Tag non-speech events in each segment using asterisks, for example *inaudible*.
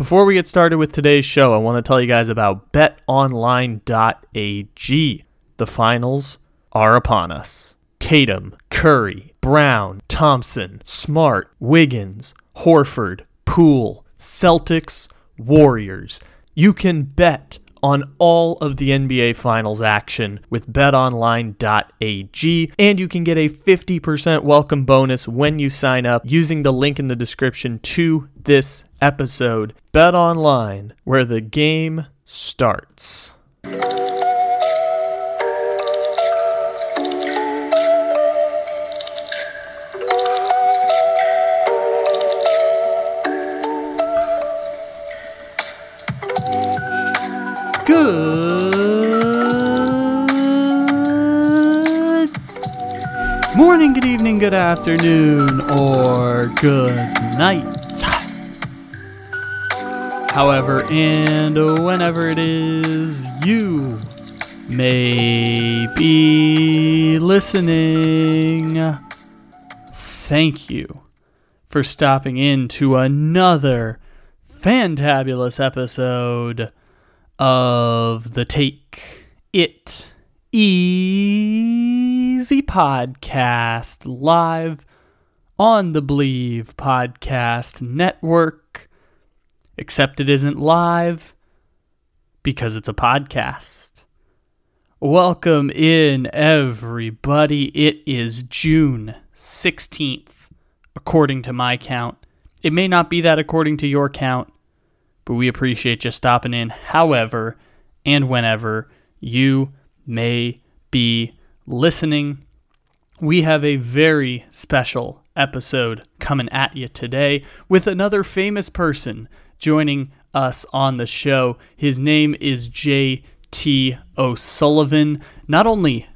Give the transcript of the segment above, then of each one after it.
Before we get started with today's show, I want to tell you guys about betonline.ag. The finals are upon us. Tatum, Curry, Brown, Thompson, Smart, Wiggins, Horford, Poole, Celtics, Warriors. You can bet on all of the NBA Finals action with betonline.ag, and you can get a 50% welcome bonus when you sign up using the link in the description to this episode. Bet online, where the game starts. Good morning, good evening, good afternoon, or good night. However, and whenever it is you may be listening, thank you for stopping in to another fantabulous episode of the Take It Easy podcast live on the Believe Podcast Network. Except it isn't live because it's a podcast. Welcome in, everybody. It is June 16th, according to my count. It may not be that according to your count, but we appreciate you stopping in however and whenever you may be listening. We have a very special episode coming at you today with another famous person joining us on the show. His name is J.T. O'Sullivan. Not only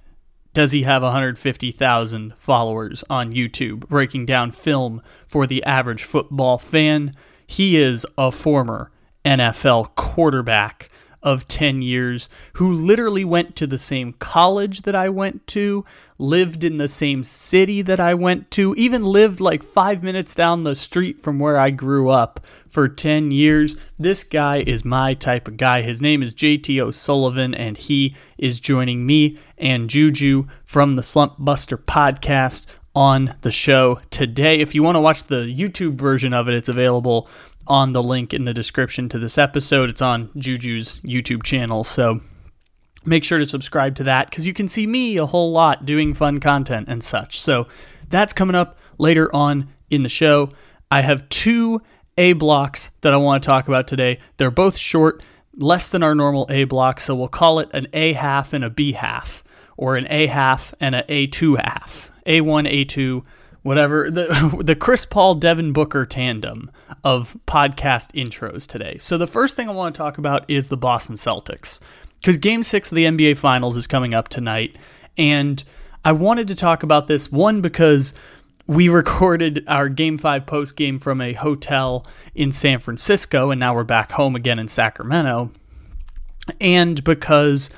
does he have 150,000 followers on YouTube breaking down film for the average football fan, he is a former NFL quarterback of 10 years who literally went to the same college that I went to, lived in the same city that I went to, even lived like five minutes down the street from where I grew up for 10 years. This guy is my type of guy. His name is JT O'Sullivan, and he is joining me and Juju from the Slump Buster podcast on the show today. If you want to watch the YouTube version of it, it's available on the link in the description to this episode. It's on Juju's YouTube channel, so make sure to subscribe to that because you can see me a whole lot doing fun content and such. So that's coming up later on in the show. I have two A blocks that I want to talk about today. They're both short, less than our normal A block, so we'll call it an A half and a B half, or an A half and an A2 half. A1, A2, whatever the *laughs* the Chris Paul Devin Booker tandem of podcast intros today. So the first thing I want to talk about is the Boston Celtics cuz game 6 of the NBA finals is coming up tonight and I wanted to talk about this one because we *laughs* recorded our game 5 post game from a hotel in San Francisco and now we're back home again in Sacramento and because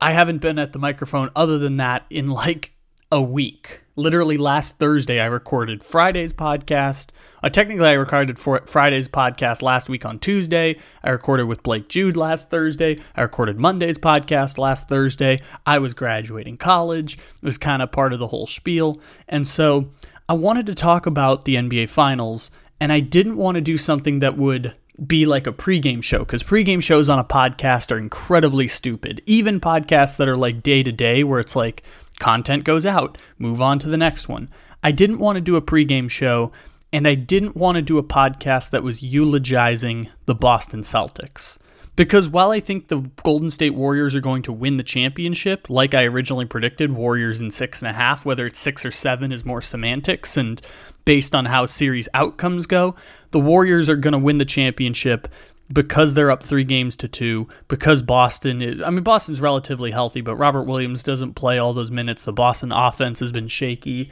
I haven't been at the microphone other than that in like a week. Literally last Thursday, I recorded Friday's podcast. Uh, technically, I recorded Friday's podcast last week on Tuesday. I recorded with Blake Jude last Thursday. I recorded Monday's podcast last Thursday. I was graduating college. It was kind of part of the whole spiel. And so I wanted to talk about the NBA Finals, and I didn't want to do something that would be like a pregame show because pregame shows on a podcast are incredibly stupid. Even podcasts that are like day to day, where it's like content goes out, move on to the next one. I didn't want to do a pregame show, and I didn't want to do a podcast that was eulogizing the Boston Celtics. Because while I think the Golden State Warriors are going to win the championship, like I originally predicted, Warriors in six and a half, whether it's six or seven is more semantics and based on how series outcomes go, the Warriors are going to win the championship because they're up three games to two, because Boston is, I mean, Boston's relatively healthy, but Robert Williams doesn't play all those minutes. The Boston offense has been shaky.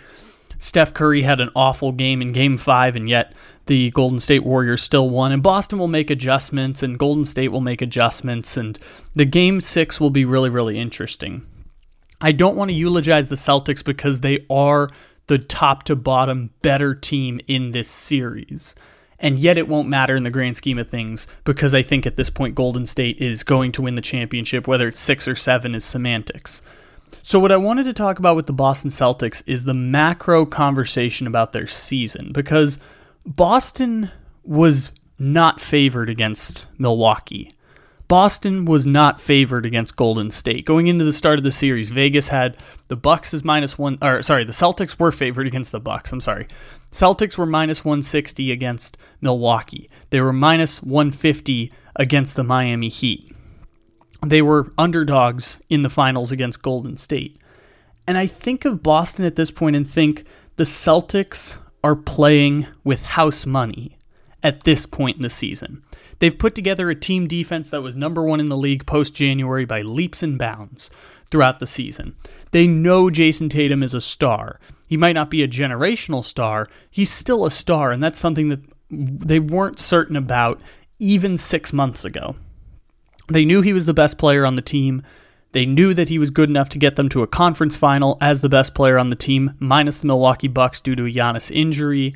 Steph Curry had an awful game in game five, and yet the Golden State Warriors still won. And Boston will make adjustments, and Golden State will make adjustments, and the game six will be really, really interesting. I don't want to eulogize the Celtics because they are the top to bottom better team in this series. And yet it won't matter in the grand scheme of things because I think at this point Golden State is going to win the championship. Whether it's six or seven is semantics. So, what I wanted to talk about with the Boston Celtics is the macro conversation about their season because Boston was not favored against Milwaukee. Boston was not favored against Golden State. Going into the start of the series, Vegas had the Bucks as minus one or sorry, the Celtics were favored against the Bucks. I'm sorry. Celtics were minus 160 against Milwaukee. They were minus 150 against the Miami Heat. They were underdogs in the finals against Golden State. And I think of Boston at this point and think the Celtics are playing with house money at this point in the season. They've put together a team defense that was number one in the league post January by leaps and bounds throughout the season. They know Jayson Tatum is a star. He might not be a generational star, he's still a star, and that's something that they weren't certain about even six months ago. They knew he was the best player on the team. They knew that he was good enough to get them to a conference final as the best player on the team, minus the Milwaukee Bucks due to a Giannis injury.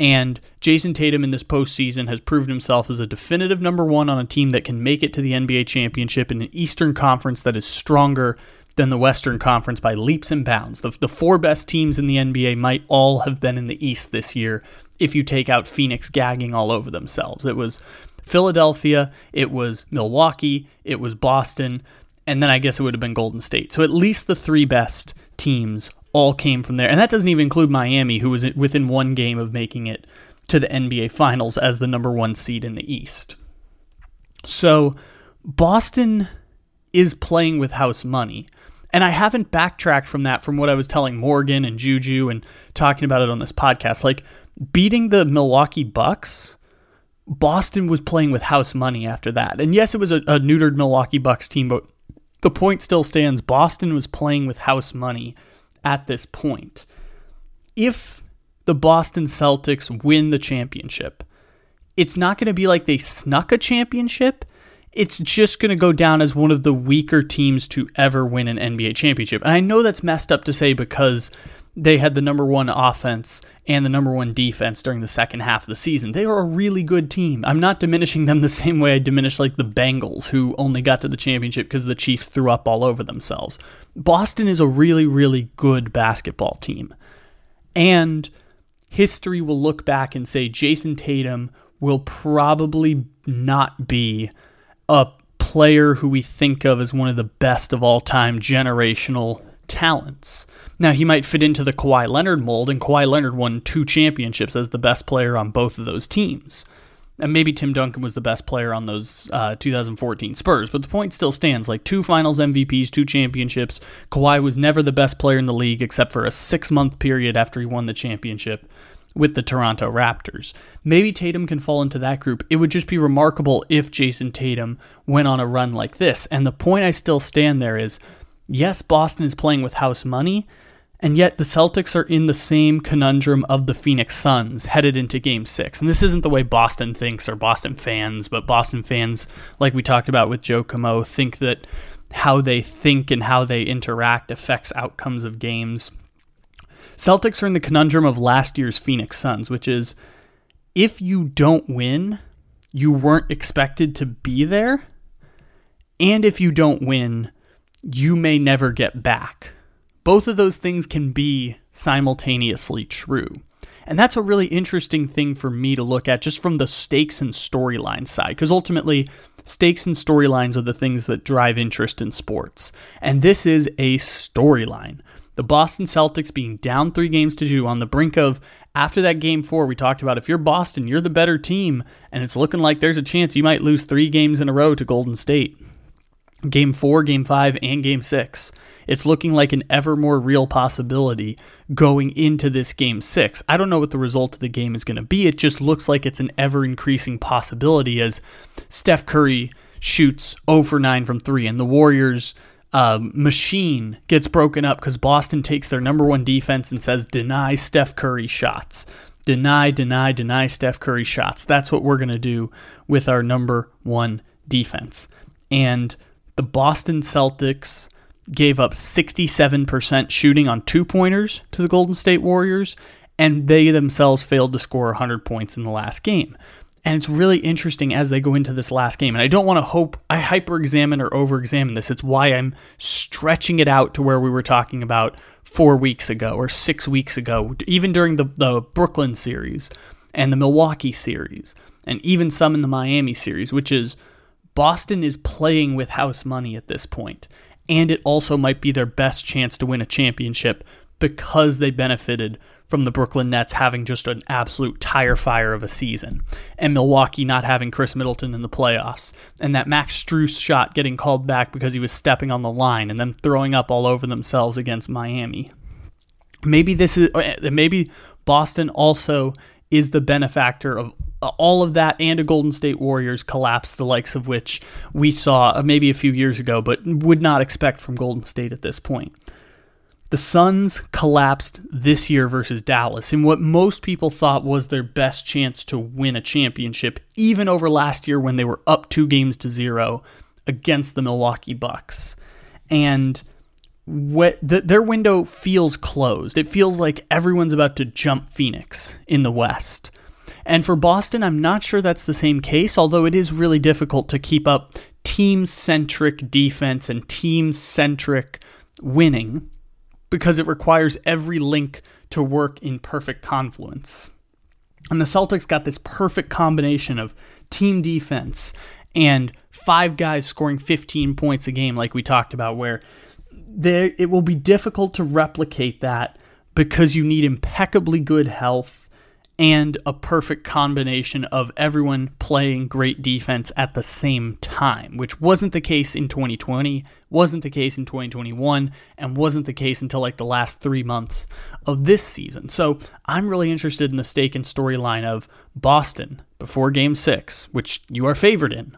And Jayson Tatum in this postseason has proven himself as a definitive number one on a team that can make it to the NBA championship in an Eastern Conference that is stronger than the Western Conference by leaps and bounds. The, the four best teams in the NBA might all have been in the East this year if you take out Phoenix gagging all over themselves. It was Philadelphia, it was Milwaukee, it was Boston, and then I guess it would have been Golden State. So at least the three best teams all came from there. And that doesn't even include Miami, who was within one game of making it to the NBA Finals as the number one seed in the East. So Boston is playing with house money. And I haven't backtracked from that from what I was telling Morgan and Juju and talking about it on this podcast. Like beating the Milwaukee Bucks, Boston was playing with house money after that. And yes, it was a, a neutered Milwaukee Bucks team, but the point still stands. Boston was playing with house money at this point. If the Boston Celtics win the championship, it's not going to be like they snuck a championship. It's just going to go down as one of the weaker teams to ever win an NBA championship. And I know that's messed up to say because they had the number one offense and the number one defense during the second half of the season. They are a really good team. I'm not diminishing them the same way I diminish like the Bengals, who only got to the championship because the Chiefs threw up all over themselves. Boston is a really, really good basketball team. And history will look back and say Jayson Tatum will probably not be a player who we think of as one of the best of all time generational talents. Now, he might fit into the Kawhi Leonard mold, and Kawhi Leonard won two championships as the best player on both of those teams. And maybe Tim Duncan was the best player on those uh, 2014 Spurs, but the point still stands like two finals MVPs, two championships. Kawhi was never the best player in the league except for a six month period after he won the championship with the Toronto Raptors. Maybe Tatum can fall into that group. It would just be remarkable if Jayson Tatum went on a run like this. And the point I still stand there is yes, Boston is playing with house money, and yet the Celtics are in the same conundrum of the Phoenix Suns headed into game six. And this isn't the way Boston thinks or Boston fans, but Boston fans, like we talked about with Joe Camo, think that how they think and how they interact affects outcomes of games. Celtics are in the conundrum of last year's Phoenix Suns, which is if you don't win, you weren't expected to be there. And if you don't win, you may never get back. Both of those things can be simultaneously true. And that's a really interesting thing for me to look at just from the stakes and storyline side, because ultimately, stakes and storylines are the things that drive interest in sports. And this is a storyline. The Boston Celtics being down three games to two on the brink of, after that game four, we talked about if you're Boston, you're the better team, and it's looking like there's a chance you might lose three games in a row to Golden State. Game four, game five, and game six. It's looking like an ever more real possibility going into this game six. I don't know what the result of the game is going to be. It just looks like it's an ever increasing possibility as Steph Curry shoots 0 for 9 from three, and the Warriors uh, machine gets broken up because Boston takes their number one defense and says, deny Steph Curry shots. Deny, deny, deny Steph Curry shots. That's what we're going to do with our number one defense. And the Boston Celtics gave up 67% shooting on two pointers to the Golden State Warriors and they themselves failed to score 100 points in the last game. And it's really interesting as they go into this last game. And I don't want to hope I hyper examine or over examine this. It's why I'm stretching it out to where we were talking about four weeks ago or six weeks ago, even during the, the Brooklyn series and the Milwaukee series, and even some in the Miami series, which is Boston is playing with house money at this point, and it also might be their best chance to win a championship because they benefited from the Brooklyn Nets having just an absolute tire fire of a season, and Milwaukee not having Khris Middleton in the playoffs, and that Max Strus shot getting called back because he was stepping on the line and then throwing up all over themselves against Miami. Maybe this is uh, maybe Boston also is the benefactor of all of that and a Golden State Warriors collapse, the likes of which we saw uh, maybe a few years ago, but would not expect from Golden State at this point. The Suns collapsed this year versus Dallas in what most people thought was their best chance to win a championship, even over last year when they were up two games to zero against the Milwaukee Bucks. And what the, their window feels closed. It feels like everyone's about to jump Phoenix in the West. And for Boston, I'm not sure that's the same case, although it is really difficult to keep up team centric defense and team centric winning because it requires every link to work in perfect confluence. And the Celtics got this perfect combination of team defense and five guys scoring 15 points a game, like we talked about, where there it will be difficult to replicate that because you need impeccably good health and a perfect combination of everyone playing great defense at the same time, which wasn't the case in 2020, wasn't the case in 2021, and wasn't the case until like the last three months of this season. So I'm really interested in the stake and storyline of Boston before game six, which you are favored in,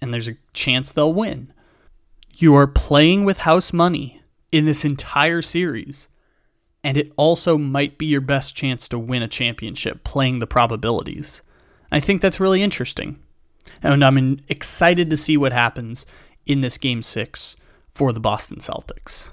and there's a chance they'll win. You are playing with house money in this entire series and it also might be your best chance to win a championship playing the probabilities. I think that's really interesting. And I'm excited to see what happens in this game six for the Boston Celtics.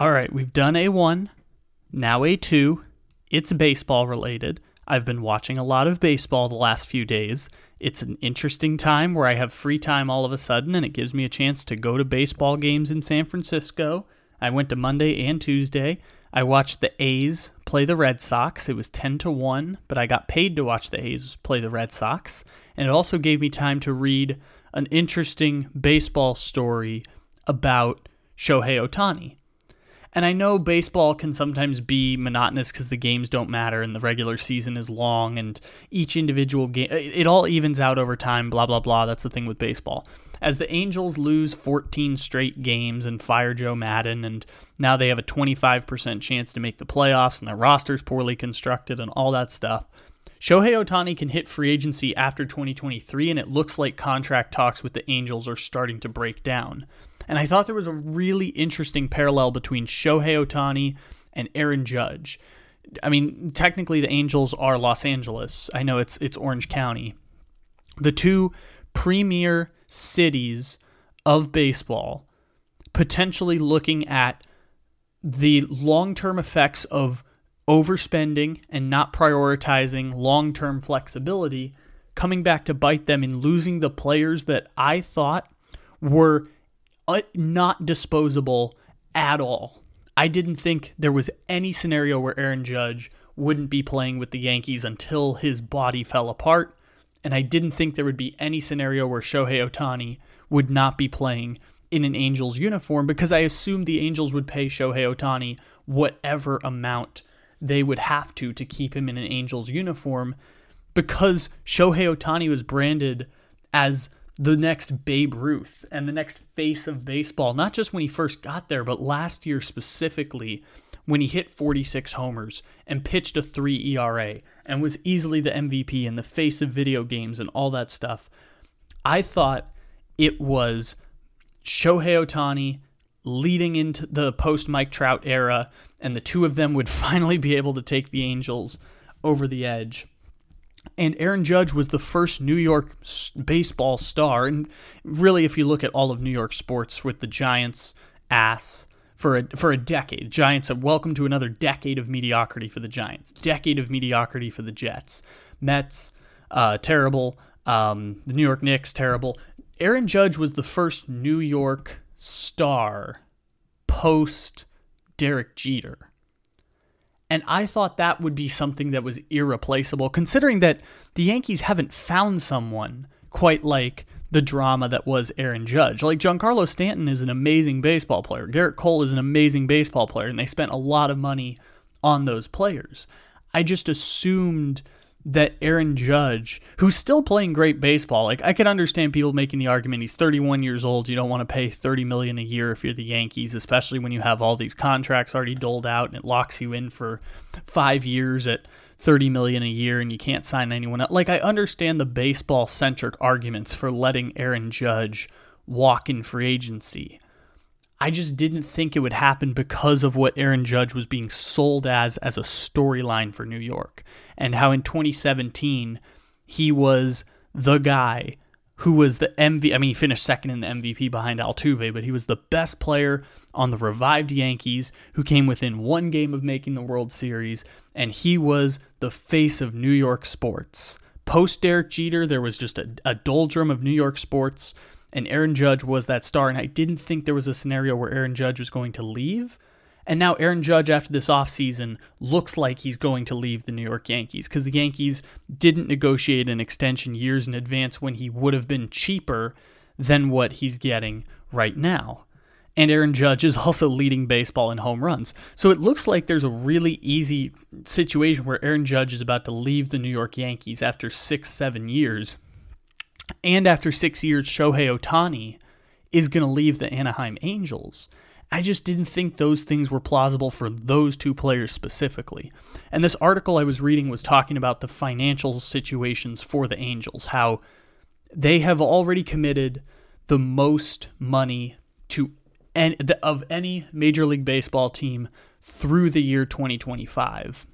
All right, we've done A1, now A2. It's baseball related. I've been watching a lot of baseball the last few days. It's an interesting time where I have free time all of a sudden, and it gives me a chance to go to baseball games in San Francisco. I went to Monday and Tuesday. I watched the A's play the Red Sox. It was 10 to 1, but I got paid to watch the A's play the Red Sox. And it also gave me time to read an interesting baseball story about Shohei Ohtani. And I know baseball can sometimes be monotonous because the games don't matter and the regular season is long and each individual game, it all evens out over time, blah, blah, blah. That's the thing with baseball. As the Angels lose 14 straight games and fire Joe Maddon, and now they have a 25% chance to make the playoffs and their roster's poorly constructed and all that stuff, Shohei Ohtani can hit free agency after 2023, and it looks like contract talks with the Angels are starting to break down. And I thought there was a really interesting parallel between Shohei Ohtani and Aaron Judge. I mean, technically the Angels are Los Angeles. I know it's it's Orange County. The two premier cities of baseball potentially looking at the long-term effects of overspending and not prioritizing long term flexibility coming back to bite them in losing the players that I thought were Uh, not disposable at all. I didn't think there was any scenario where Aaron Judge wouldn't be playing with the Yankees until his body fell apart. And I didn't think there would be any scenario where Shohei Ohtani would not be playing in an Angels uniform because I assumed the Angels would pay Shohei Ohtani whatever amount they would have to to keep him in an Angels uniform because Shohei Ohtani was branded as the next Babe Ruth and the next face of baseball, not just when he first got there, but last year specifically when he hit 46 homers and pitched a 3 ERA and was easily the MVP and the face of video games and all that stuff. I thought it was Shohei Ohtani leading into the post Mike Trout era, and the two of them would *laughs* finally be able to take the Angels over the edge. And Aaron Judge was the first New York baseball star. And really, if you look at all of New York sports with the Giants' ass for a, for a decade, Giants have welcome to another decade of mediocrity for the Giants, decade of mediocrity for the Jets. Mets, uh, terrible. Um, the New York Knicks, terrible. Aaron Judge was the first New York star post Derek Jeter. And I thought that would be something that was irreplaceable, considering that the Yankees haven't found someone quite like the drama that was Aaron Judge. Like Giancarlo Stanton is an amazing baseball player. Gerrit Cole is an amazing baseball player, and they spent a lot of money on those players. I just assumed that Aaron Judge, who's still playing great baseball, like I can understand people making the argument he's 31 years old, you don't want to pay 30 million a year if you're the Yankees, especially when you have all these contracts already doled out and it locks you in for 5 years at 30 million a year and you can't sign anyone else. Like I understand the baseball centric arguments for letting Aaron Judge walk in free agency. I just didn't think it would happen because of what Aaron Judge was being sold as as a storyline for New York. And how in 2017 he was the guy who was the MV I mean he finished second in the MVP behind Altuve but he was the best player on the revived Yankees who came within one game of making the World Series. And he was the face of New York sports. Post Derek Jeter there was just a, a doldrum of New York sports and Aaron Judge was that star. And I didn't think there was a scenario where Aaron Judge was going to leave. And now Aaron Judge, after this offseason, looks like he's going to leave the New York Yankees because the Yankees didn't negotiate an extension years in advance when he would have been cheaper than what he's getting right now. And Aaron Judge is *laughs* also leading baseball in home runs. So it looks like there's a really easy situation where Aaron Judge is about to leave the New York Yankees after six, seven years and after six years, Shohei Ohtani is going to leave the Anaheim Angels. I just didn't think those things were plausible for those two players specifically. And this article I was reading was talking about the financial situations for the Angels, how they have already committed the most money to any, of any Major League Baseball team through the year 2025.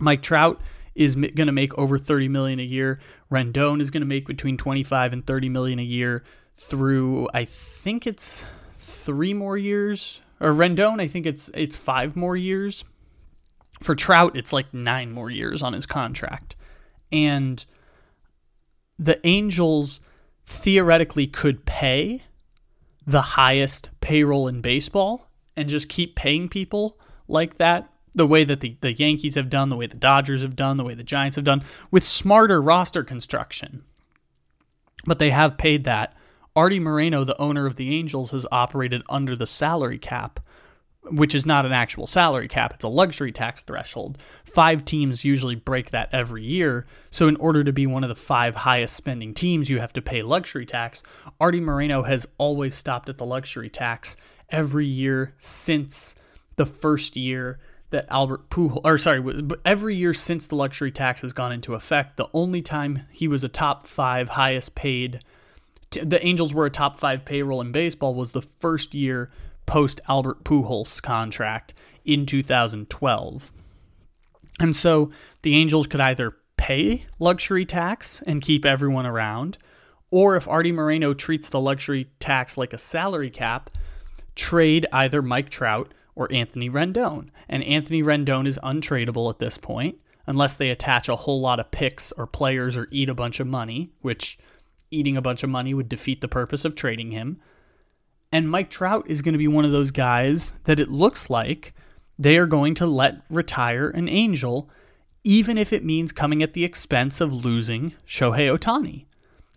Mike Trout is going to make over 30 million a year. Rendon is going to make between 25 and 30 million a year through I think it's 3 more years. Or Rendon, I think it's it's 5 more years. For Trout, it's like 9 more years on his contract. And the Angels theoretically could pay the highest payroll in baseball and just keep paying people like that the way that the, the Yankees have done, the way the Dodgers have done, the way the Giants have done, with smarter roster construction. But they have paid that. Artie Moreno, the owner of the Angels, has operated under the salary cap, which is not an actual salary cap, it's a luxury tax threshold. Five teams usually break that every year. So, in order to be one of the five highest spending teams, you have to pay luxury tax. Artie Moreno has always stopped at the luxury tax every year since the first year that Albert Pujols, or sorry, every year since the luxury tax has gone into effect, the only time he was a top five highest paid, the Angels were a top five payroll in baseball was the first year post Albert Pujols contract in 2012. And so the Angels could either pay luxury tax and keep everyone around, or if Artie Moreno treats the luxury tax like a salary cap, trade either Mike Trout or Anthony Rendon. And Anthony Rendon is untradeable at this point unless they attach a whole lot of picks or players or eat a bunch of money, which eating a bunch of money would defeat the purpose of trading him. And Mike Trout is going to be one of those guys that it looks like they are going to let retire an Angel, even if it means coming at the expense of losing Shohei Ohtani.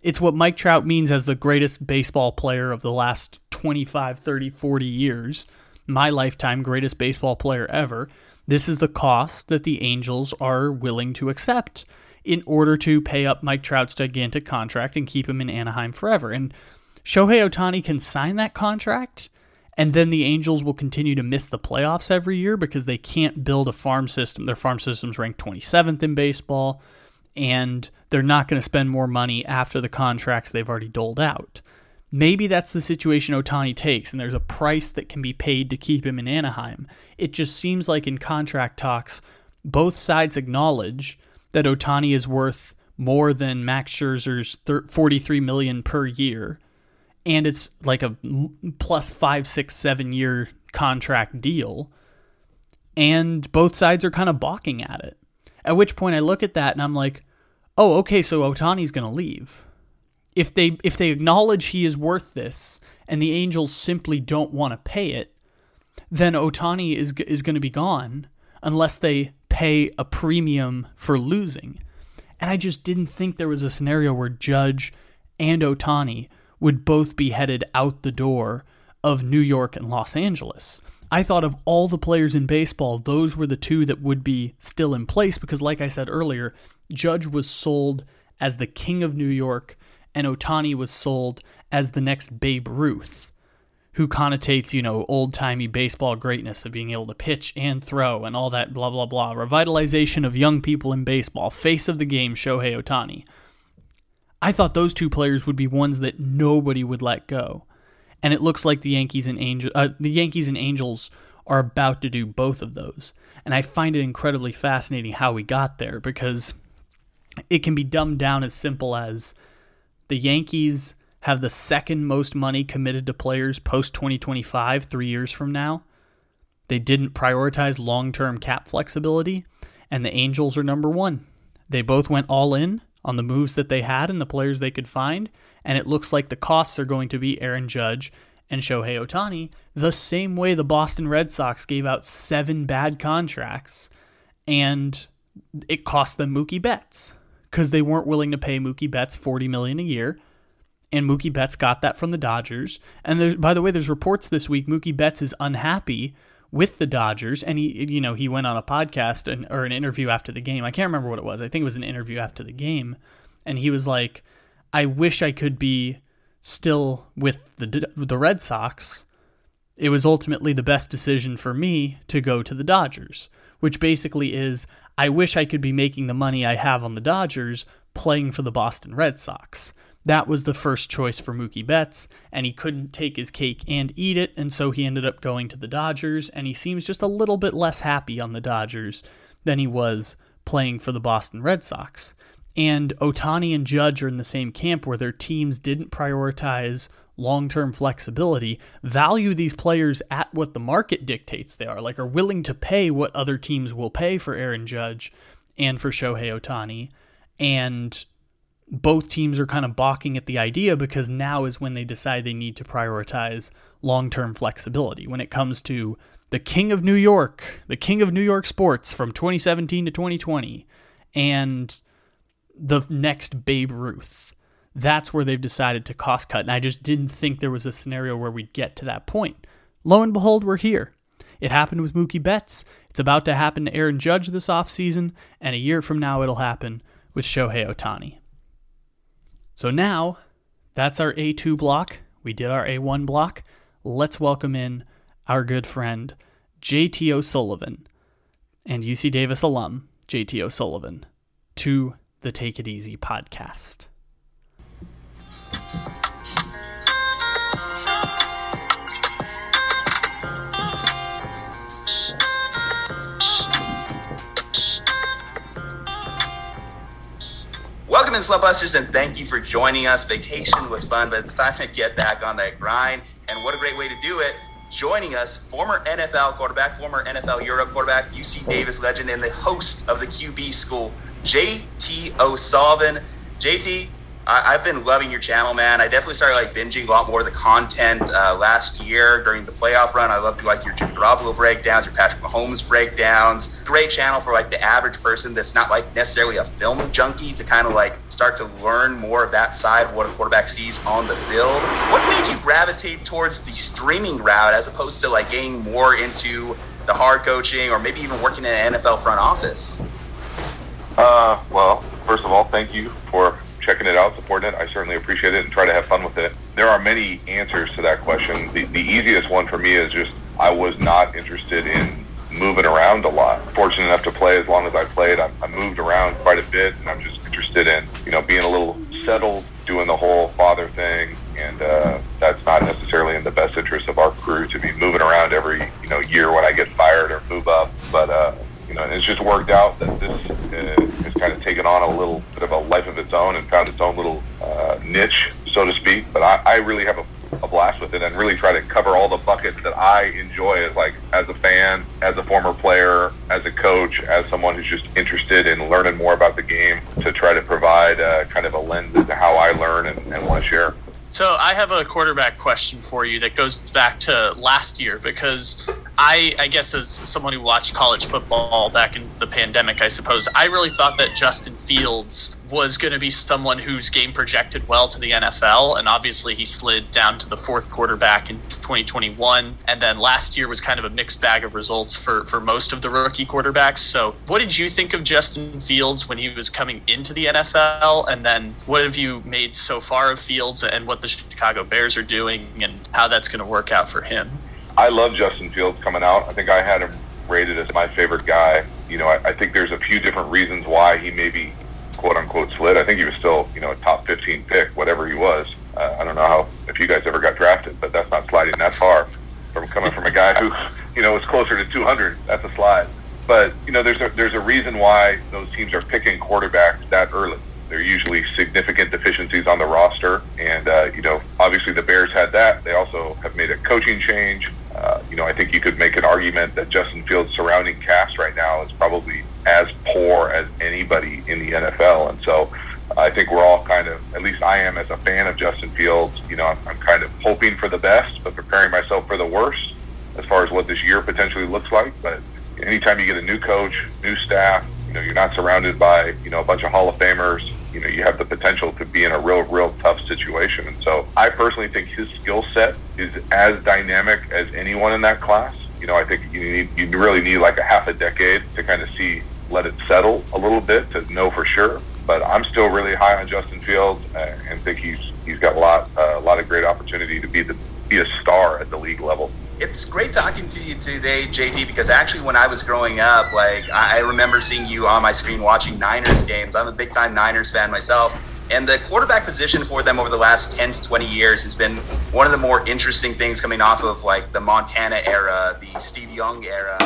It's what Mike Trout means as the greatest baseball player of the last 25, 30, 40 years. My lifetime greatest baseball player ever. This is the cost that the Angels are willing to accept in order to pay up Mike Trout's gigantic contract and keep him in Anaheim forever. And Shohei Ohtani can sign that contract, and then the Angels will continue to miss the playoffs every year because they can't build a farm system. Their farm system's ranked 27th in baseball, and they're not going to spend more money after the contracts they've already doled out. Maybe that's the situation Ohtani takes, and there's a price that can be paid to keep him in Anaheim. It just seems like in contract talks, both sides acknowledge that Ohtani is worth more than Max Scherzer's 43 million per year, and it's like a plus five, six, seven year contract deal, and both sides are kind of balking at it. At which point I look at that and I'm like, oh, okay, so Ohtani's going to leave if they if they acknowledge he is worth this and the Angels simply don't want to pay it, then Ohtani is is going to be gone unless they pay a premium for losing. And I just didn't think there was a scenario where Judge and Ohtani would both be headed out the door of New York and Los Angeles. I thought of all the players in baseball, those were the two that would be still in place because, like I said earlier, Judge was sold as the king of New York and Ohtani was sold as the next Babe Ruth, who connotates, you know, old timey baseball greatness of being able to pitch and throw and all that blah, blah, blah. Revitalization of young people in baseball. Face of the game, Shohei Ohtani. I thought those two players would be ones that nobody would let go. And it looks like the Yankees and Angel, uh, the Yankees and Angels are about to do both of those. And I find it incredibly fascinating how we got there because it can be dumbed down as simple as the Yankees have the second most money committed to players post 2025, three years from now. They didn't prioritize long term cap flexibility, and the Angels are number one. They both went all in on the moves that they had and the players they could find, and it looks like the costs are going to be Aaron Judge and Shohei Ohtani, the same way the Boston Red Sox gave out seven bad contracts and it cost them Mookie Betts because they weren't willing to pay Mookie Betts forty million a year, and Mookie Betts got that from the Dodgers. And by the way, there's reports this week Mookie Betts is unhappy with the Dodgers, and he, you know, he went on a podcast and or an interview after the game. I can't remember what it was. I think it was an interview after the game, and he was like, "I wish I could be still with the the Red Sox." It was ultimately the best decision for me to go to the Dodgers, which basically is I wish I could be making the money I have on the Dodgers playing for the Boston Red Sox. That was the first choice for Mookie Betts, and he couldn't take his cake and eat it, and so he ended up going to the Dodgers, and he seems just a little bit less happy on the Dodgers than he was playing for the Boston Red Sox. And Ohtani and Judge are in the same camp where their teams didn't prioritize long term flexibility, value these players at what the market dictates they are, like are willing to pay what other teams will pay for Aaron Judge and for Shohei Ohtani. And both teams are kind of balking at the idea because now is when they decide they need to prioritize long term flexibility. When it comes to the king of New York, the king of New York sports from 2017 to 2020, and the next Babe Ruth that's where they've decided to cost cut. And I just didn't think there was a scenario where we'd get to that point. Lo and behold, we're here. It happened with Mookie Betts. It's about to happen to Aaron Judge this offseason. And a year from now, it'll happen with Shohei Ohtani. So now, that's our A2 block. We did our A1 block. Let's welcome in our good friend, JT O'Sullivan, and UC Davis alum, JT O'Sullivan, to the Take It Easy podcast. Welcome in Slump and thank you for joining us. Vacation was fun, but it's time to get back on that grind. And what a great way to do it. Joining us, former NFL quarterback, former NFL Europe quarterback, UC Davis legend, and the host of the QB school, JT O'Sullivan. JT, I, have been loving your channel, man. I definitely started like binging a lot more of the content uh, last year during the playoff run. I loved like your Jimmy Garoppolo breakdowns, your Patrick Mahomes breakdowns. Great channel for like the average person that's not like necessarily a film junkie to kind of like start to learn more of that side of what a quarterback sees on the field. What made you gravitate towards the streaming route as opposed to like getting more into the hard coaching or maybe even working in an NFL front office? Uh, well, first of all, thank you for checking it out, supporting it. I certainly appreciate it and try to have fun with it. There are many answers to that question. The, the easiest one for me is just I was not interested in moving around a lot. Fortunate enough to play as long as I played. I, I moved around quite a bit, and I'm just interested in you know being a little settled, doing the whole father thing, and uh, that's not necessarily in the best interest of our crew to be moving around every you know year when I get fired or move up. But uh, you know, it's just worked out that this uh, kind of taken on a little bit of a life of its own and found its own little uh, niche, so to speak. But I, I really have a, a blast with it and really try to cover all the buckets that I enjoy as like as a fan, as a former player, as a coach, as someone who's just interested in learning more about the game to try to provide uh, kind of a lens into how I learn and, and want to share. So I have a quarterback question for you that goes back to last year because I, I guess as someone who watched college football back in the pandemic, I suppose I really thought that Justin Fields was going to be someone whose game projected well to the NFL, and obviously he slid down to the fourth quarterback in 2021, and then last year was kind of a mixed bag of results for for most of the rookie quarterbacks. So, what did you think of Justin Fields when he was coming into the NFL, and then what have you made so far of Fields and what the Chicago Bears are doing, and how that's going to work out for him? I love Justin Fields coming out. I think I had him rated as my favorite guy. You know, I, I think there's a few different reasons why he maybe quote unquote slid. I think he was still, you know, a top 15 pick, whatever he was. Uh, I don't know how if you guys ever got drafted, but that's not sliding that far from coming from a guy who, you know, was closer to 200. That's a slide. But you know, there's a there's a reason why those teams are picking quarterbacks that early. There are usually significant deficiencies on the roster, and uh, you know, obviously the Bears had that. They also have made a coaching change. Uh, you know, I think you could make an argument that Justin Fields' surrounding cast right now is probably as poor as anybody in the NFL, and so I think we're all kind of, at least I am as a fan of Justin Fields. You know, I'm, I'm kind of hoping for the best, but preparing myself for the worst as far as what this year potentially looks like. But anytime you get a new coach, new staff, you know, you're not surrounded by you know a bunch of Hall of Famers you know you have the potential to be in a real real tough situation. And so i personally think his skill set is as dynamic as anyone in that class. You know i think you need you really need like a half a decade to kind of see let it settle a little bit to know for sure. But i'm still really high on justin fields uh, and think he's he's got a lot uh, a lot of great opportunity to be the be a star at the league level it's great talking to you today, JT, because actually when I was growing up, like I remember seeing you on my screen watching Niners games. I'm a big time Niners fan myself. And the quarterback position for them over the last 10 to 20 years has been one of the more interesting things coming off of like the Montana era, the Steve Young era.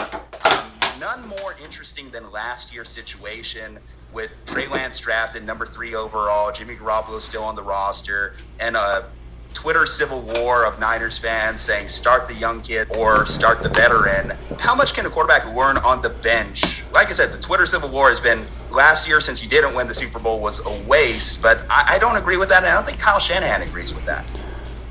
None more interesting than last year's situation with Trey Lance drafted number three overall, Jimmy Garoppolo still on the roster, and a Twitter civil war of Niners fans saying start the young kid or start the veteran. How much can a quarterback learn on the bench? Like I said, the Twitter civil war has been last year since you didn't win the Super Bowl was a waste, but I, I don't agree with that, and I don't think Kyle Shanahan agrees with that.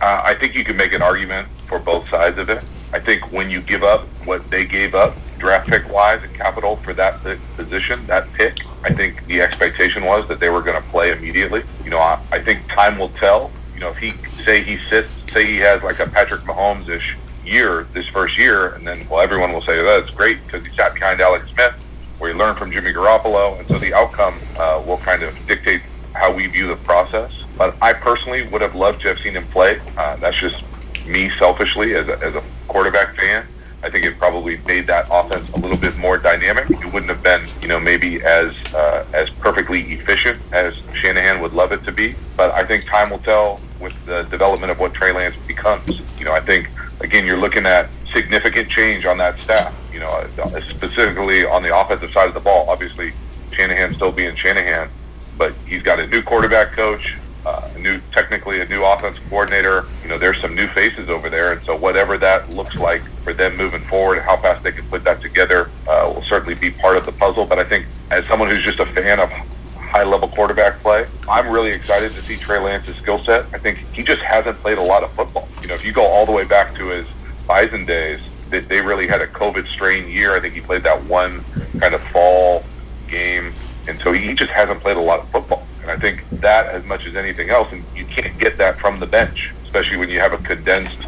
Uh, I think you can make an argument for both sides of it. I think when you give up what they gave up, draft pick wise and capital for that position, that pick, I think the expectation was that they were going to play immediately. You know, I, I think time will tell you know, if he say he sits, say he has like a Patrick Mahomes ish year this first year, and then well, everyone will say oh, that's great because he sat behind Alex Smith, where he learned from Jimmy Garoppolo, and so the outcome uh, will kind of dictate how we view the process. But I personally would have loved to have seen him play. Uh, that's just me selfishly as a, as a quarterback fan. I think it probably made that offense a little bit more dynamic. It wouldn't have been, you know, maybe as uh, as perfectly efficient as Shanahan would love it to be. But I think time will tell with the development of what Trey Lance becomes. You know, I think again you're looking at significant change on that staff. You know, specifically on the offensive side of the ball. Obviously, Shanahan still being Shanahan, but he's got a new quarterback coach, uh, new technically a new offensive coordinator. You know, there's some new faces over there, and so whatever that looks like for them moving forward, how fast they can put that together, uh, will certainly be part of the puzzle. But I think as someone who's just a fan of high level quarterback play. I'm really excited to see Trey Lance's skill set. I think he just hasn't played a lot of football. You know, if you go all the way back to his Bison days, they, they really had a COVID strain year. I think he played that one kind of fall game, and so he just hasn't played a lot of football. And I think that, as much as anything else, and you can't get that from the bench, especially when you have a condensed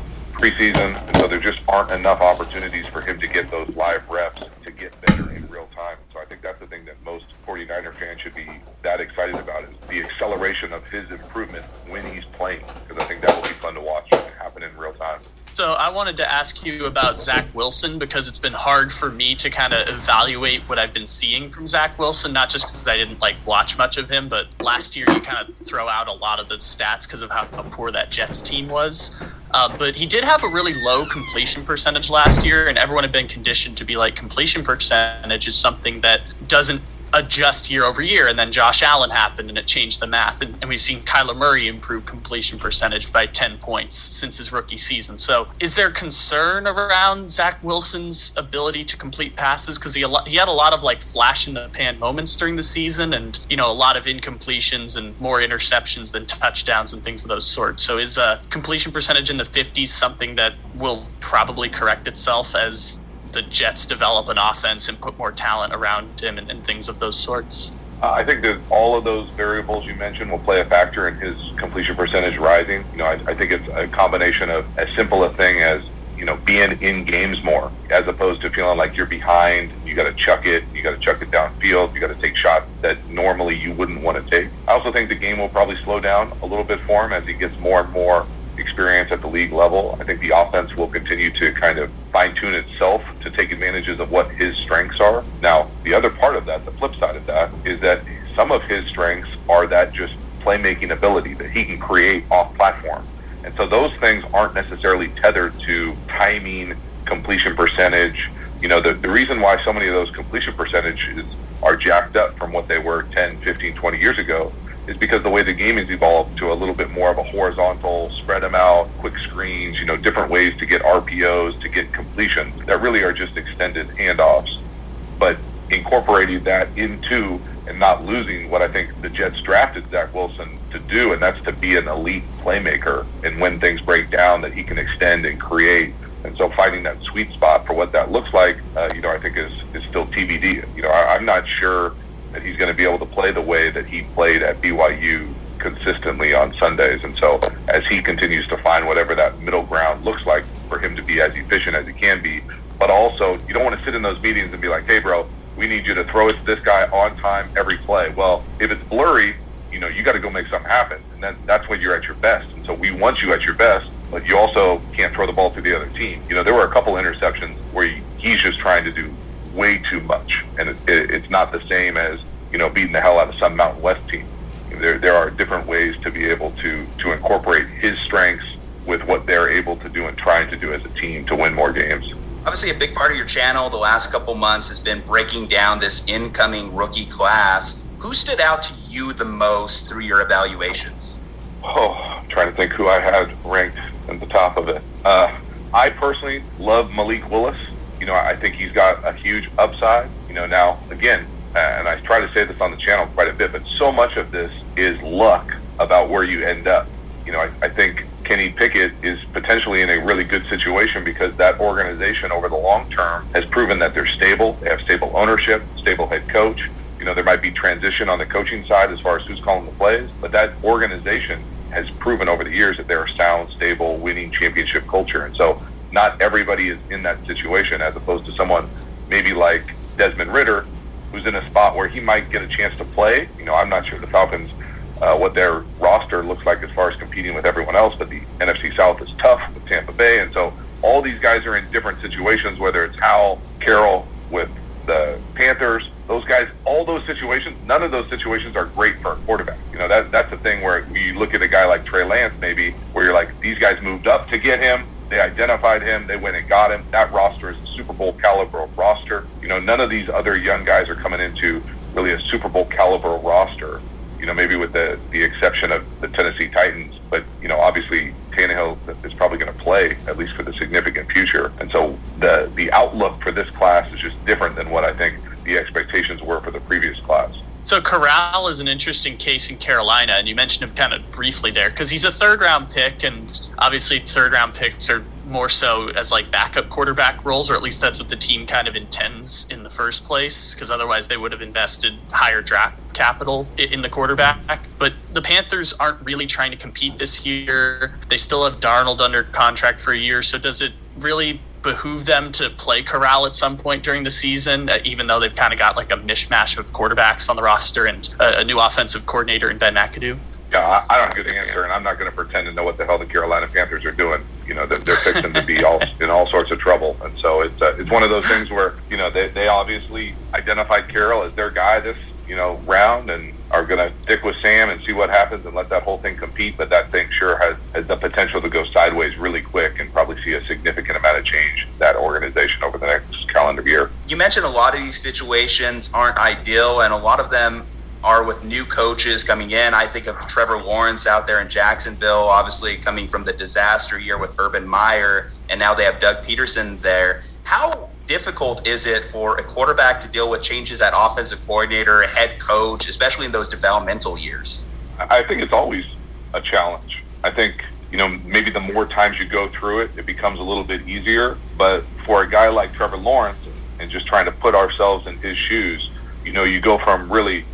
preseason. And so there just aren't enough opportunities for him to get those live reps to get better in real time. So I think that's the thing that most 49er fans should be that excited about is the acceleration of his improvement when he's playing, because I think that will be fun to watch happen in real time. So I wanted to ask you about Zach Wilson because it's been hard for me to kind of evaluate what I've been seeing from Zach Wilson, not just because I didn't like watch much of him, but last year you kind of throw out a lot of the stats because of how, how, poor that Jets team was. Uh, but he did have a really low completion percentage last year, and everyone had been conditioned to be like completion percentage is something that doesn't adjust year over year. And then Josh Allen happened and it changed the math. And, and, we've seen Kyler Murray improve completion percentage by 10 points since his rookie season. So is there concern around Zach Wilson's ability to complete passes? Because he, he had a lot of like flash in the pan moments during the season and, you know, a lot of incompletions and more interceptions than touchdowns and things of those sorts. So is a completion percentage in the 50s something that will probably correct itself as the Jets develop an offense and put more talent around him and, and things of those sorts? Uh, I think that all of those variables you mentioned will play a factor in his completion percentage rising. You know, I, I think it's a combination of as simple a thing as you know being in games more, as opposed to feeling like you're behind. You got to chuck it. You got to chuck it downfield. You got to take shots that normally you wouldn't want to take. I also think the game will probably slow down a little bit for him as he gets more and more experience at the league level. I think the offense will continue to kind of fine tune itself to take advantages of what his strengths are. Now, the other part of that, the flip side of that, is that some of his strengths are that just playmaking ability that he can create off platform. And so those things aren't necessarily tethered to timing, completion percentage. You know, the, the reason why so many of those completion percentages are jacked up from what they were 10, 15, 20 years ago is because the way the game has evolved to a little bit more of a horizontal, spread them out, quick screens, you know, different ways to get RPOs, to get completion that really are just extended handoffs. But incorporating that into and not losing what I think the Jets drafted Zach Wilson to do, and that's to be an elite playmaker. And when things break down, that he can extend and create. And so finding that sweet spot for what that looks like, uh, you know, I think is, is still TBD. You know, I, I'm not sure that he's going to be able to play the way that he played at BYU consistently on Sundays. And so as he continues to find whatever that middle ground looks like for him to be as efficient as he can be, but also you don't want to sit in those meetings and be like, hey, bro, we need you to throw it to this guy on time every play. Well, if it's blurry, you know, you got to go make something happen. And then that's when you're at your best. And so we want you at your best, but you also can't throw the ball to the other team. You know, there were a couple interceptions where he's just trying to do way too much, and it, it, it's not the same as you know beating the hell out of some Mountain West team. There there are different ways to be able to to incorporate his strengths with what they're able to do and trying to do as a team to win more games. Obviously, a big part of your channel the last couple months has been breaking down this incoming rookie class. Who stood out to you the most through your evaluations? Oh, I'm trying to think who I had ranked at the top of it. Uh, I personally love Malik Willis you know, I think he's got a huge upside. You know, now again, uh, and I try to say this on the channel quite a bit, but so much of this is luck about where you end up. You know, I, I think Kenny Pickett is potentially in a really good situation because that organization over the long term has proven that they're stable. They have stable ownership, stable head coach. You know, there might be transition on the coaching side as far as who's calling the plays, but that organization has proven over the years that they're a sound, stable, winning championship culture. And so not everybody is in that situation as opposed to someone maybe like Desmond Ridder, who's in a spot where he might get a chance to play. You know, I'm not sure the Falcons uh, what their roster looks like as far as competing with everyone else, but the NFC South is tough with Tampa Bay, and so all these guys are in different situations. Whether it's Howell Corral with the Panthers, those guys, all those situations, none of those situations are great for a quarterback. You know, that that's the thing where you look at a guy like Trey Lance, maybe where you're like, these guys moved up to get him they identified him. They went and got him. That roster is a Super Bowl caliber roster. You know, none of these other young guys are coming into really a Super Bowl caliber roster. You know, maybe with the the exception of the Tennessee Titans, but you know, obviously Tannehill is probably going to play at least for the significant future. And so the the outlook for this class is just different than what I think the expectations were for the previous class. So Corral is an interesting case in Carolina, and you mentioned him kind of briefly there because he's a third round pick, and obviously third round picks are more so as like backup quarterback roles, or at least that's what the team kind of intends in the first place, because otherwise they would have invested higher draft capital in the quarterback. But the Panthers aren't really trying to compete this year. They still have Darnold under contract for a year, so does it really behoove them to play Corral at some point during the season, uh, even though they've kind of got like a mishmash of quarterbacks on the roster and a, a new offensive coordinator in Ben McAdoo? Yeah, I, I don't have good answer, and I'm not going to pretend to know what the hell the Carolina Panthers are doing. You know, they're, they're fixing to be all *laughs* in all sorts of trouble, and so it's uh, it's one of those things where you know they they obviously identified Corral as their guy this you know round, and are going to stick with Sam and see what happens and let that whole thing compete. But that thing sure has, has the potential to go sideways really quick and probably see a significant amount of change that organization over the next calendar year. You mentioned a lot of these situations aren't ideal, and a lot of them are with new coaches coming in. I think of Trevor Lawrence out there in Jacksonville, obviously coming from the disaster year with Urban Meyer, and now they have Doug Pederson there. How difficult is it for a quarterback to deal with changes at offensive coordinator, head coach, especially in those developmental years? I think it's always a challenge. I think, you know, maybe the more times you go through it, it becomes a little bit easier. But for a guy like Trevor Lawrence and just trying to put ourselves in his shoes, you know, you go from really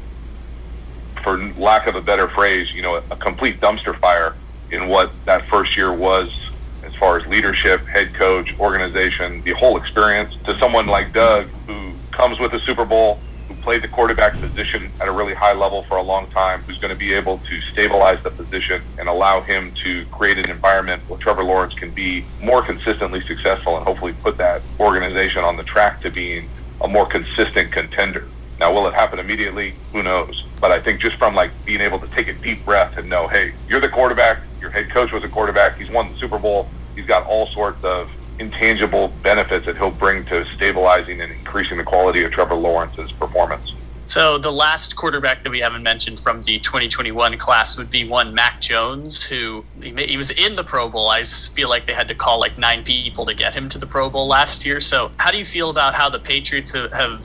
for lack of a better phrase, you know, a complete dumpster fire in what that first year was as far as leadership, head coach, organization, the whole experience to someone like Doug who comes with a Super Bowl, who played the quarterback position at a really high level for a long time, who's going to be able to stabilize the position and allow him to create an environment where Trevor Lawrence can be more consistently successful and hopefully put that organization on the track to being a more consistent contender. Now, will it happen immediately? Who knows? But I think just from like being able to take a deep breath and know, hey, you're the quarterback. Your head coach was a quarterback. He's won the Super Bowl. He's got all sorts of intangible benefits that he'll bring to stabilizing and increasing the quality of Trevor Lawrence's performance. So the last quarterback that we haven't mentioned from the 2021 class would be one Mac Jones, who he was in the Pro Bowl. I feel like they had to call like nine people to get him to the Pro Bowl last year. So how do you feel about how the Patriots have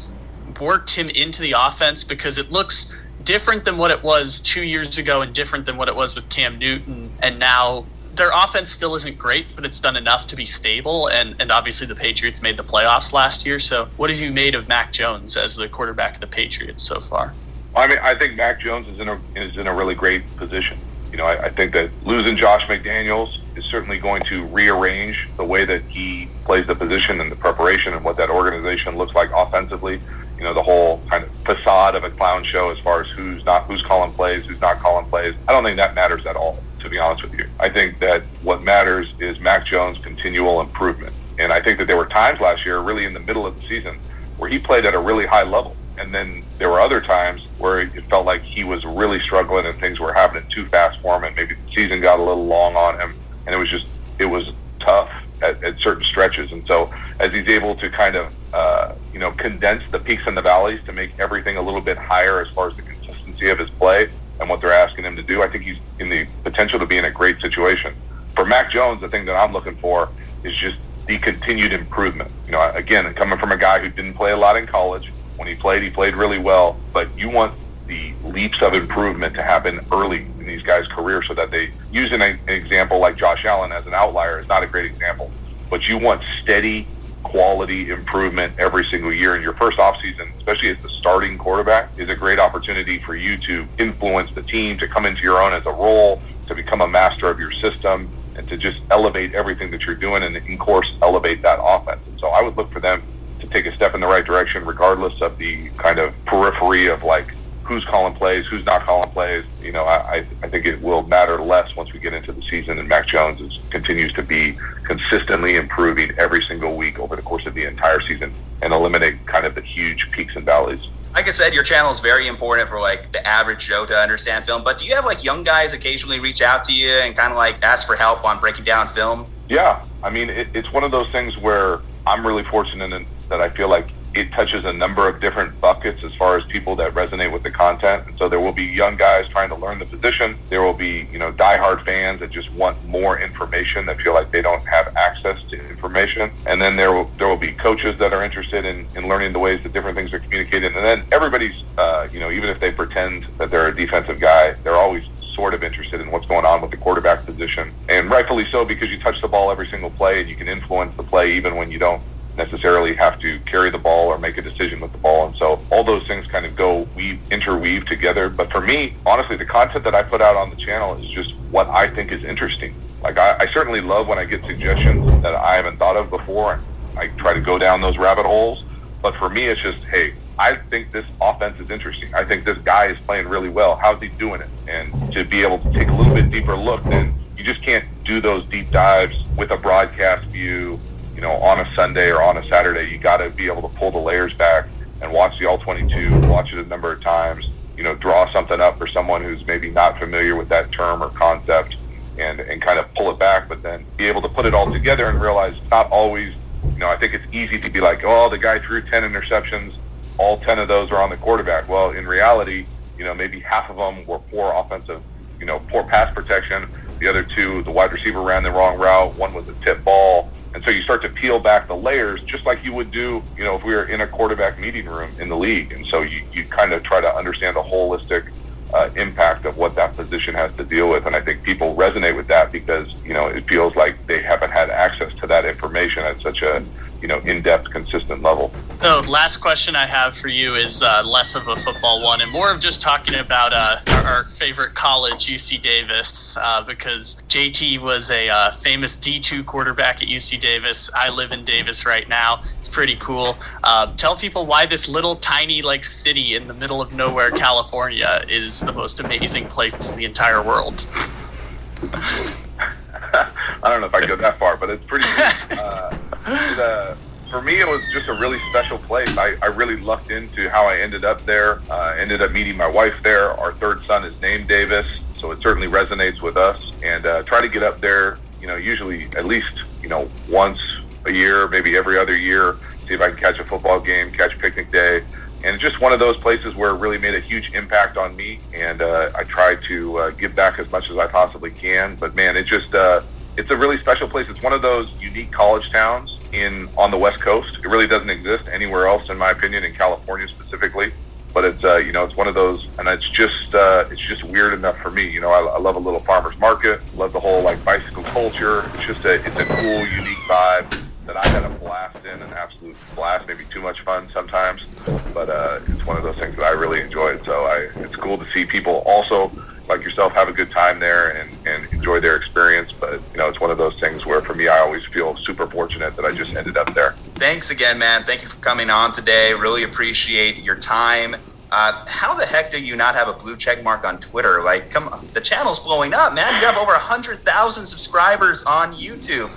worked him into the offense because it looks different than what it was two years ago and different than what it was with Cam Newton. And now their offense still isn't great, but it's done enough to be stable. And, and obviously the Patriots made the playoffs last year. So what have you made of Mac Jones as the quarterback of the Patriots so far? I mean, I think Mac Jones is in a is in a really great position. You know, I, I think that losing Josh McDaniels is certainly going to rearrange the way that he plays the position and the preparation and what that organization looks like offensively you know the whole kind of facade of a clown show as far as who's not who's calling plays, who's not calling plays. I don't think that matters at all, to be honest with you. I think that what matters is Mac Jones' continual improvement, and I think that there were times last year, really in the middle of the season, where he played at a really high level. And then there were other times where it felt like he was really struggling and things were happening too fast for him, and maybe the season got a little long on him, and it was just it was tough at, at certain stretches. And so as he's able to kind of uh, you know, condense the peaks and the valleys to make everything a little bit higher as far as the consistency of his play and what they're asking him to do. I think he's in the potential to be in a great situation. For Mac Jones, the thing that I'm looking for is just the continued improvement. You know, again, coming from a guy who didn't play a lot in college, when he played, he played really well, but you want the leaps of improvement to happen early in these guys' careers so that they an, an example like Josh Allen as an outlier is not a great example, but you want steady quality improvement every single year. And your first offseason, especially as the starting quarterback, is a great opportunity for you to influence the team, to come into your own as a role, to become a master of your system, and to just elevate everything that you're doing and, in course, elevate that offense. And so I would look for them to take a step in the right direction, regardless of the kind of periphery of like who's calling plays, who's not calling plays. You know, I, I think it will matter less once we get into the season and Mac Jones is, continues to be consistently improving every single week over the course of the entire season and eliminate kind of the huge peaks and valleys. Like I said, your channel is very important for like the average Joe to understand film. But do you have like young guys occasionally reach out to you and kind of like ask for help on breaking down film? Yeah, I mean, it, it's one of those things where I'm really fortunate in, that I feel like it touches a number of different buckets as far as people that resonate with the content. And so there will be young guys trying to learn the position. There will be, you know, diehard fans that just want more information that feel like they don't have access to information. And then there will, there will be coaches that are interested in, in learning the ways that different things are communicated. And then everybody's, uh, you know, even if they pretend that they're a defensive guy, they're always sort of interested in what's going on with the quarterback position. And rightfully so because you touch the ball every single play and you can influence the play even when you don't necessarily have to carry the ball or make a decision with the ball. And so all those things kind of go weave, interweave together. But for me, honestly, the content that I put out on the channel is just what I think is interesting. Like I, I certainly love when I get suggestions that I haven't thought of before. And I try to go down those rabbit holes. But for me, it's just, hey, I think this offense is interesting. I think this guy is playing really well. How's he doing it? And to be able to take a little bit deeper look, then you just can't do those deep dives with a broadcast view you know, on a Sunday or on a Saturday, you got to be able to pull the layers back and watch the all 22, watch it a number of times, you know, draw something up for someone who's maybe not familiar with that term or concept and, and kind of pull it back, but then be able to put it all together and realize not always, you know, I think it's easy to be like, oh, the guy threw 10 interceptions, all 10 of those are on the quarterback. Well, in reality, you know, maybe half of them were poor offensive, you know, poor pass protection. The other two, the wide receiver ran the wrong route. One was a tip ball and so you start to peel back the layers, just like you would do, you know, if we were in a quarterback meeting room in the league. And so you, you kind of try to understand the holistic uh, impact of what that position has to deal with. And I think people resonate with that because, you know, it feels like they haven't had access to that information at such a you know in-depth consistent level. So last question i have for you is uh, less of a football one and more of just talking about uh, our, our, favorite college uc davis uh, because jt was a uh, famous d2 quarterback at uc davis. I live in davis right now. It's pretty cool. Um, tell people why this little tiny like city in the middle of nowhere california is the most amazing place in the entire world. *laughs* I don't know if I go that far, but it's pretty. *laughs* Uh, for me, it was just a really special place. I, I really lucked into how I ended up there. Uh, ended up meeting my wife there. Our third son is named Davis, so it certainly resonates with us. And uh, try to get up there, you know, usually at least you know once a year, maybe every other year. See if I can catch a football game, catch picnic day and just one of those places where it really made a huge impact on me. And uh, I try to uh, give back as much as I possibly can. But man, it just uh, it's a really special place. It's one of those unique college towns in on the West Coast. It really doesn't exist anywhere else, in my opinion, in California specifically. But it's uh, you know it's one of those, and it's just uh, it's just weird enough for me. You know, I, I love a little farmers market, love the whole like bicycle culture. It's just a it's a cool, unique vibe that I had a blast in, an absolute blast, maybe too much fun sometimes. But uh, it's one of those things that I really enjoyed. So I, it's cool to see people also like yourself have a good time there and, and enjoy their experience. But you know, it's one of those things where for me, I always feel super fortunate that I just ended up there. Thanks again, man. Thank you for coming on today. Really appreciate your time. Uh, how the heck do you not have a blue check mark on Twitter? Like, come on, the channel's blowing up, man. You have over 100,000 subscribers on YouTube.